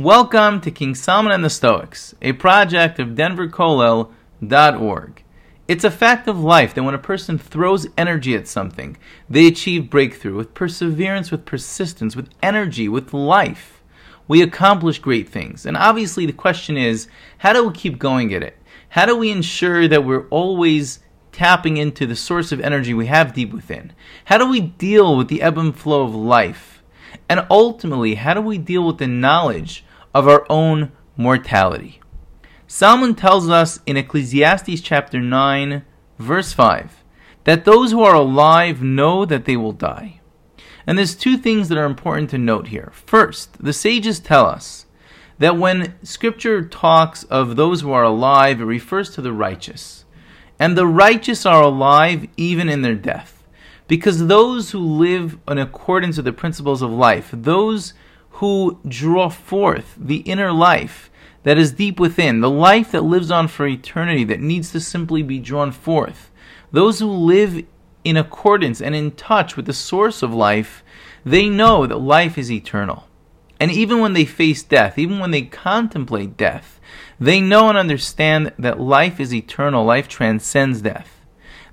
Welcome to King Solomon and the Stoics, a project of denverkollel.org. It's a fact of life that when a person throws energy at something, they achieve breakthrough with perseverance, with persistence, with energy, with life. We accomplish great things. And obviously, the question is how do we keep going at it? How do we ensure that we're always tapping into the source of energy we have deep within? How do we deal with the ebb and flow of life? And ultimately, how do we deal with the knowledge of our own mortality. Solomon tells us in Ecclesiastes chapter 9, verse 5, that those who are alive know that they will die. And there's two things that are important to note here. First, the sages tell us that when scripture talks of those who are alive, it refers to the righteous. And the righteous are alive even in their death. Because those who live in accordance with the principles of life, those who draw forth the inner life that is deep within, the life that lives on for eternity, that needs to simply be drawn forth. Those who live in accordance and in touch with the source of life, they know that life is eternal. And even when they face death, even when they contemplate death, they know and understand that life is eternal, life transcends death.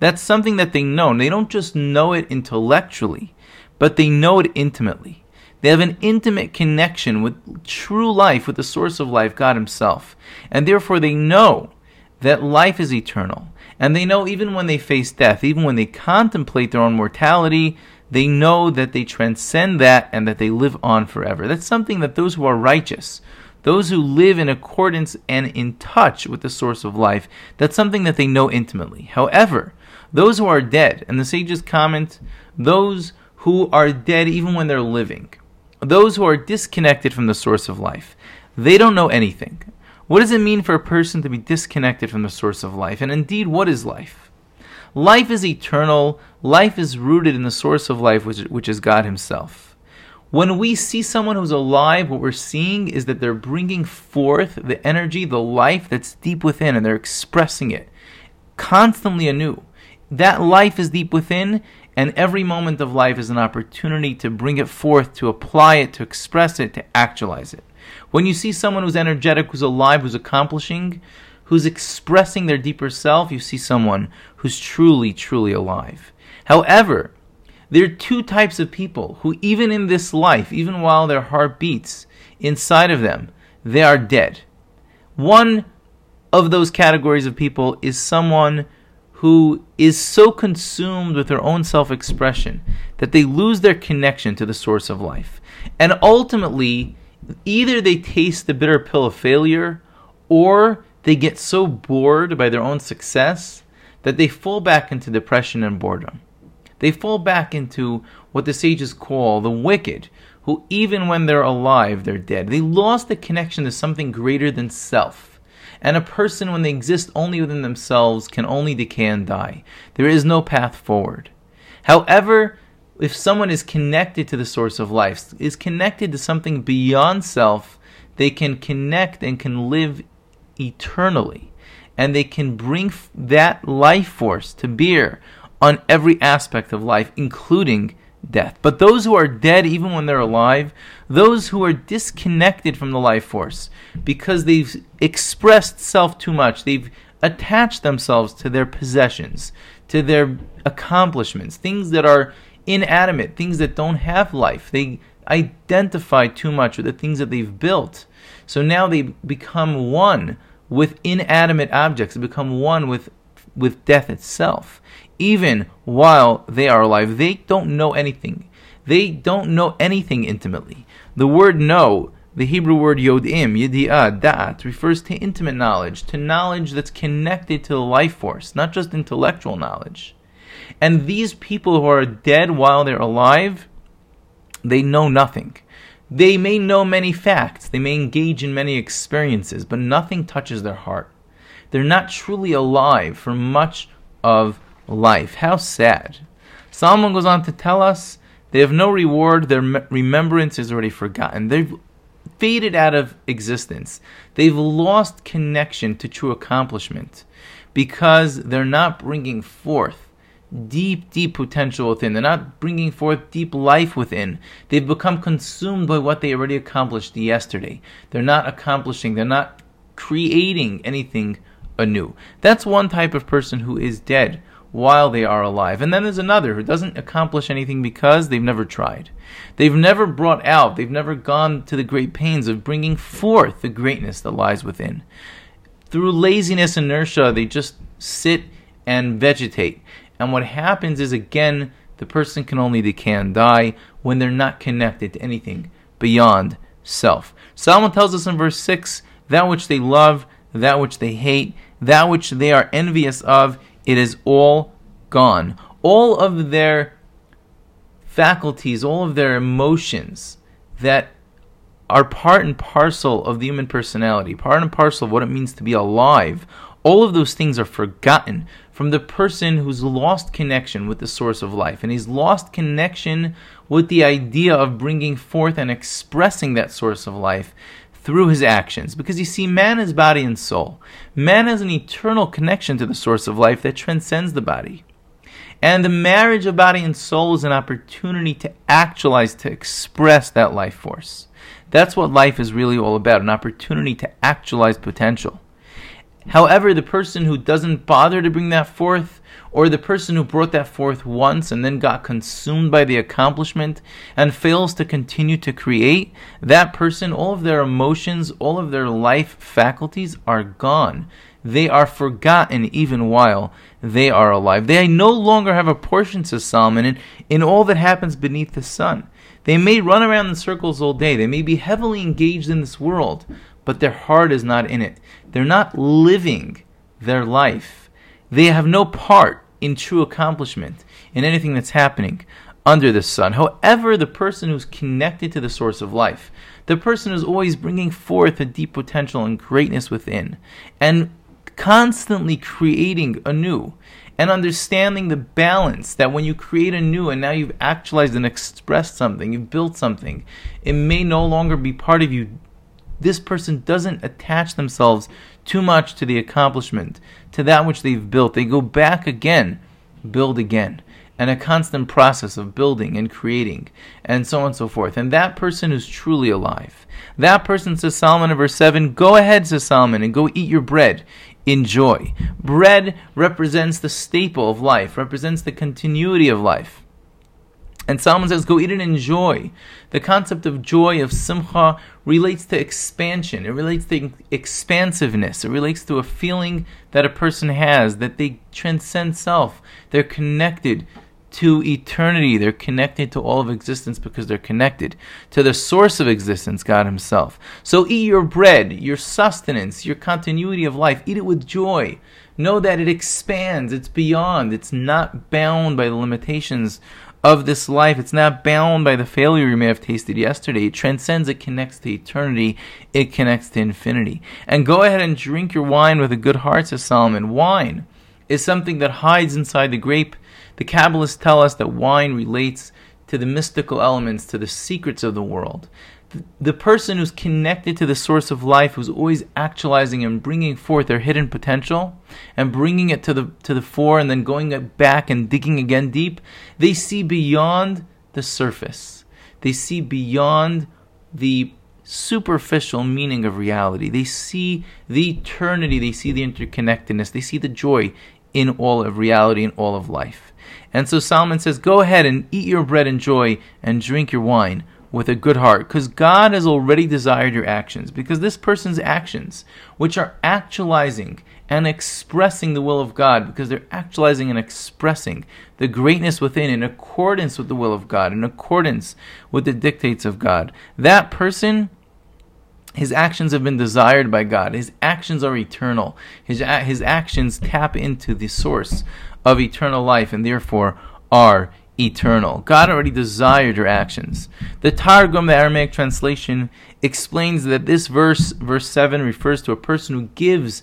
That's something that they know. They don't just know it intellectually, but they know it intimately. They have an intimate connection with true life, with the source of life, God Himself. And therefore they know that life is eternal. And they know even when they face death, even when they contemplate their own mortality, they know that they transcend that and that they live on forever. That's something that those who are righteous, those who live in accordance and in touch with the source of life, that's something that they know intimately. However, those who are dead, and the sages comment, those who are dead even when they're living, those who are disconnected from the source of life. They don't know anything. What does it mean for a person to be disconnected from the source of life? And indeed, what is life? Life is eternal. Life is rooted in the source of life, which, which is God Himself. When we see someone who's alive, what we're seeing is that they're bringing forth the energy, the life that's deep within, and they're expressing it constantly anew. That life is deep within, and every moment of life is an opportunity to bring it forth, to apply it, to express it, to actualize it. When you see someone who's energetic, who's alive, who's accomplishing, who's expressing their deeper self, you see someone who's truly, truly alive. However, there are two types of people who, even in this life, even while their heart beats inside of them, they are dead. One of those categories of people is someone who is so consumed with their own self expression that they lose their connection to the source of life. And ultimately, either they taste the bitter pill of failure or they get so bored by their own success that they fall back into depression and boredom. They fall back into what the sages call the wicked, who even when they're alive, they're dead. They lost the connection to something greater than self. And a person, when they exist only within themselves, can only decay and die. There is no path forward. However, if someone is connected to the source of life, is connected to something beyond self, they can connect and can live eternally. And they can bring that life force to bear on every aspect of life, including death. But those who are dead, even when they're alive, those who are disconnected from the life force because they've expressed self too much, they've attached themselves to their possessions, to their accomplishments, things that are inanimate, things that don't have life. They identify too much with the things that they've built. So now they become one with inanimate objects, they become one with with death itself even while they are alive. They don't know anything. They don't know anything intimately. The word know, the Hebrew word yodim, yidi'ah, da'at, refers to intimate knowledge, to knowledge that's connected to the life force, not just intellectual knowledge. And these people who are dead while they're alive, they know nothing. They may know many facts, they may engage in many experiences, but nothing touches their heart. They're not truly alive for much of life. How sad. Solomon goes on to tell us they have no reward, their remembrance is already forgotten. They've faded out of existence. They've lost connection to true accomplishment because they're not bringing forth deep, deep potential within. They're not bringing forth deep life within. They've become consumed by what they already accomplished yesterday. They're not accomplishing, they're not creating anything anew. That's one type of person who is dead while they are alive. And then there's another who doesn't accomplish anything because they've never tried. They've never brought out, they've never gone to the great pains of bringing forth the greatness that lies within. Through laziness, inertia, they just sit and vegetate. And what happens is, again, the person can only decay and die when they're not connected to anything beyond self. Solomon tells us in verse 6 that which they love, that which they hate, that which they are envious of, it is all gone. All of their faculties, all of their emotions that are part and parcel of the human personality, part and parcel of what it means to be alive, all of those things are forgotten from the person who's lost connection with the source of life. And he's lost connection with the idea of bringing forth and expressing that source of life through his actions. Because you see, man is body and soul. Man has an eternal connection to the source of life that transcends the body. And the marriage of body and soul is an opportunity to actualize, to express that life force. That's what life is really all about an opportunity to actualize potential. However, the person who doesn't bother to bring that forth, or the person who brought that forth once and then got consumed by the accomplishment and fails to continue to create, that person, all of their emotions, all of their life faculties are gone. They are forgotten even while they are alive. They no longer have a portion, says Solomon, in, in all that happens beneath the sun. They may run around in circles all day. They may be heavily engaged in this world, but their heart is not in it. They're not living their life. They have no part in true accomplishment in anything that's happening under the sun. However, the person who's connected to the source of life, the person who's always bringing forth a deep potential and greatness within, and constantly creating anew, and understanding the balance that when you create anew and now you've actualized and expressed something, you've built something, it may no longer be part of you this person doesn't attach themselves too much to the accomplishment, to that which they've built. They go back again, build again, and a constant process of building and creating, and so on and so forth. And that person is truly alive. That person, says Solomon in verse 7, go ahead, says Solomon, and go eat your bread. Enjoy. Bread represents the staple of life, represents the continuity of life. And Solomon says, go eat and enjoy. The concept of joy, of simcha, relates to expansion. It relates to expansiveness. It relates to a feeling that a person has, that they transcend self. They're connected to eternity. They're connected to all of existence because they're connected to the source of existence, God Himself. So eat your bread, your sustenance, your continuity of life. Eat it with joy. Know that it expands, it's beyond, it's not bound by the limitations of this life. It's not bound by the failure you may have tasted yesterday. It transcends, it connects to eternity, it connects to infinity. And go ahead and drink your wine with a good heart, says Solomon. Wine is something that hides inside the grape. The Kabbalists tell us that wine relates to the mystical elements, to the secrets of the world the person who's connected to the source of life, who's always actualizing and bringing forth their hidden potential and bringing it to the to the fore, and then going back and digging again deep, they see beyond the surface. They see beyond the superficial meaning of reality. They see the eternity. They see the interconnectedness. They see the joy in all of reality and all of life. And so Solomon says, "Go ahead and eat your bread and joy, and drink your wine." With a good heart because God has already desired your actions. Because this person's actions, which are actualizing and expressing the will of God, because they're actualizing and expressing the greatness within in accordance with the will of God, in accordance with the dictates of God, that person. His actions have been desired by God. His actions are eternal. His, his actions tap into the source of eternal life and therefore are eternal. God already desired your actions. The Targum, the Aramaic translation, explains that this verse, verse 7, refers to a person who gives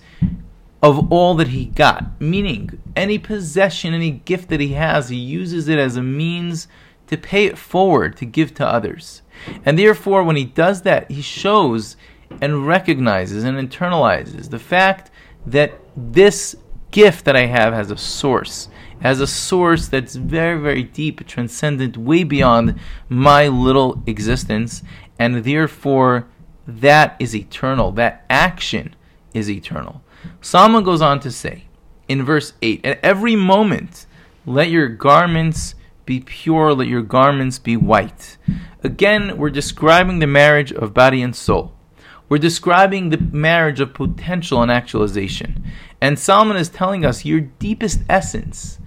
of all that he got, meaning any possession, any gift that he has, he uses it as a means to pay it forward, to give to others. And therefore, when he does that, he shows and recognizes and internalizes the fact that this gift that I have has a source as a source that's very, very deep, transcendent, way beyond my little existence, and therefore that is eternal. That action is eternal. Solomon goes on to say in verse 8 At every moment, let your garments be pure, let your garments be white. Again, we're describing the marriage of body and soul. We're describing the marriage of potential and actualization. And Solomon is telling us your deepest essence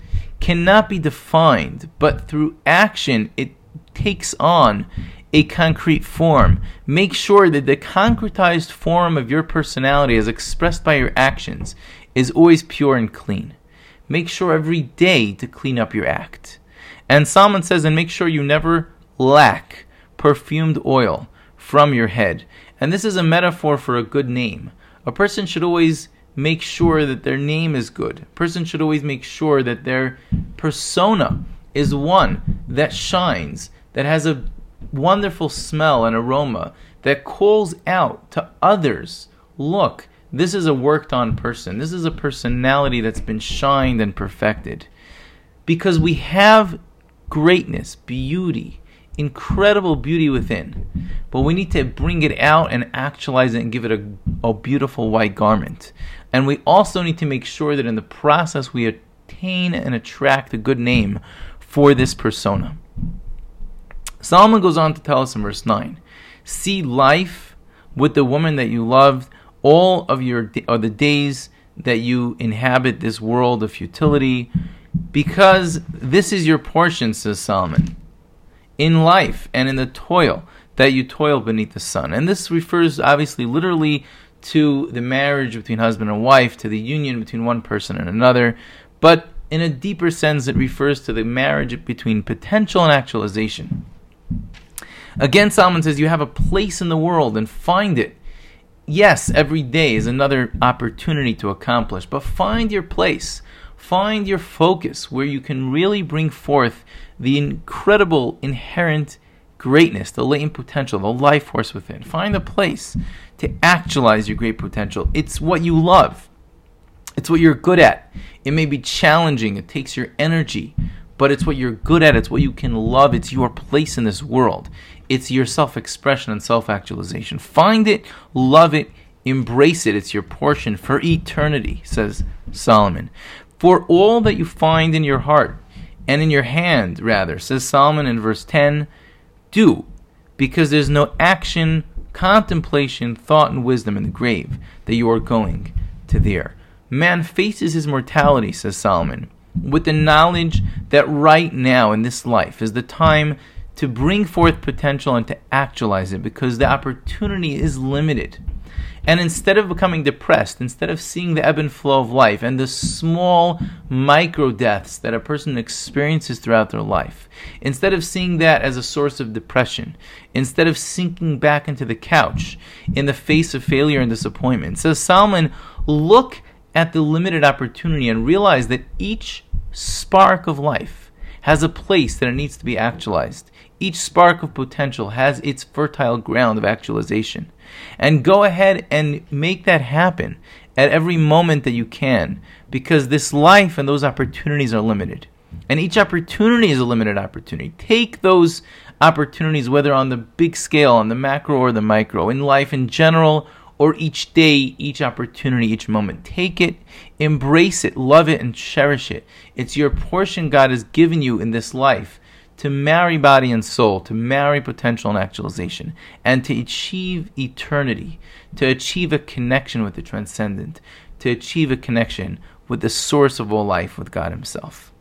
cannot be defined, but through action it takes on a concrete form. Make sure that the concretized form of your personality, as expressed by your actions, is always pure and clean. Make sure every day to clean up your act. And Solomon says, and make sure you never lack perfumed oil from your head. And this is a metaphor for a good name. A person should always make sure that their name is good. A person should always make sure that their persona is one that shines, that has a wonderful smell and aroma that calls out to others look, this is a worked on person. This is a personality that's been shined and perfected. Because we have greatness, beauty, incredible beauty within, but we need to bring it out and actualize it and give it a, a beautiful white garment. And we also need to make sure that in the process we attain and attract a good name for this persona. Solomon goes on to tell us in verse 9 See life with the woman that you loved all of your or the days that you inhabit this world of futility, because this is your portion, says Solomon, in life and in the toil that you toil beneath the sun. And this refers obviously literally to the marriage between husband and wife, to the union between one person and another, but in a deeper sense, it refers to the marriage between potential and actualization. Again, Solomon says you have a place in the world and find it. Yes, every day is another opportunity to accomplish, but find your place. Find your focus where you can really bring forth the incredible inherent greatness, the latent potential, the life force within. Find a place to actualize your great potential. It's what you love, it's what you're good at. It may be challenging, it takes your energy, but it's what you're good at, it's what you can love, it's your place in this world. It's your self expression and self actualization. Find it, love it, embrace it. It's your portion for eternity, says Solomon. For all that you find in your heart and in your hand, rather, says Solomon in verse 10, do, because there's no action, contemplation, thought, and wisdom in the grave that you are going to there. Man faces his mortality, says Solomon, with the knowledge that right now in this life is the time to bring forth potential and to actualize it because the opportunity is limited. And instead of becoming depressed, instead of seeing the ebb and flow of life and the small micro deaths that a person experiences throughout their life, instead of seeing that as a source of depression, instead of sinking back into the couch in the face of failure and disappointment, says Solomon, look at the limited opportunity and realize that each spark of life has a place that it needs to be actualized. Each spark of potential has its fertile ground of actualization. And go ahead and make that happen at every moment that you can because this life and those opportunities are limited. And each opportunity is a limited opportunity. Take those opportunities, whether on the big scale, on the macro or the micro, in life in general, or each day, each opportunity, each moment. Take it, embrace it, love it, and cherish it. It's your portion God has given you in this life to marry body and soul, to marry potential and actualization, and to achieve eternity, to achieve a connection with the transcendent, to achieve a connection with the source of all life, with God Himself.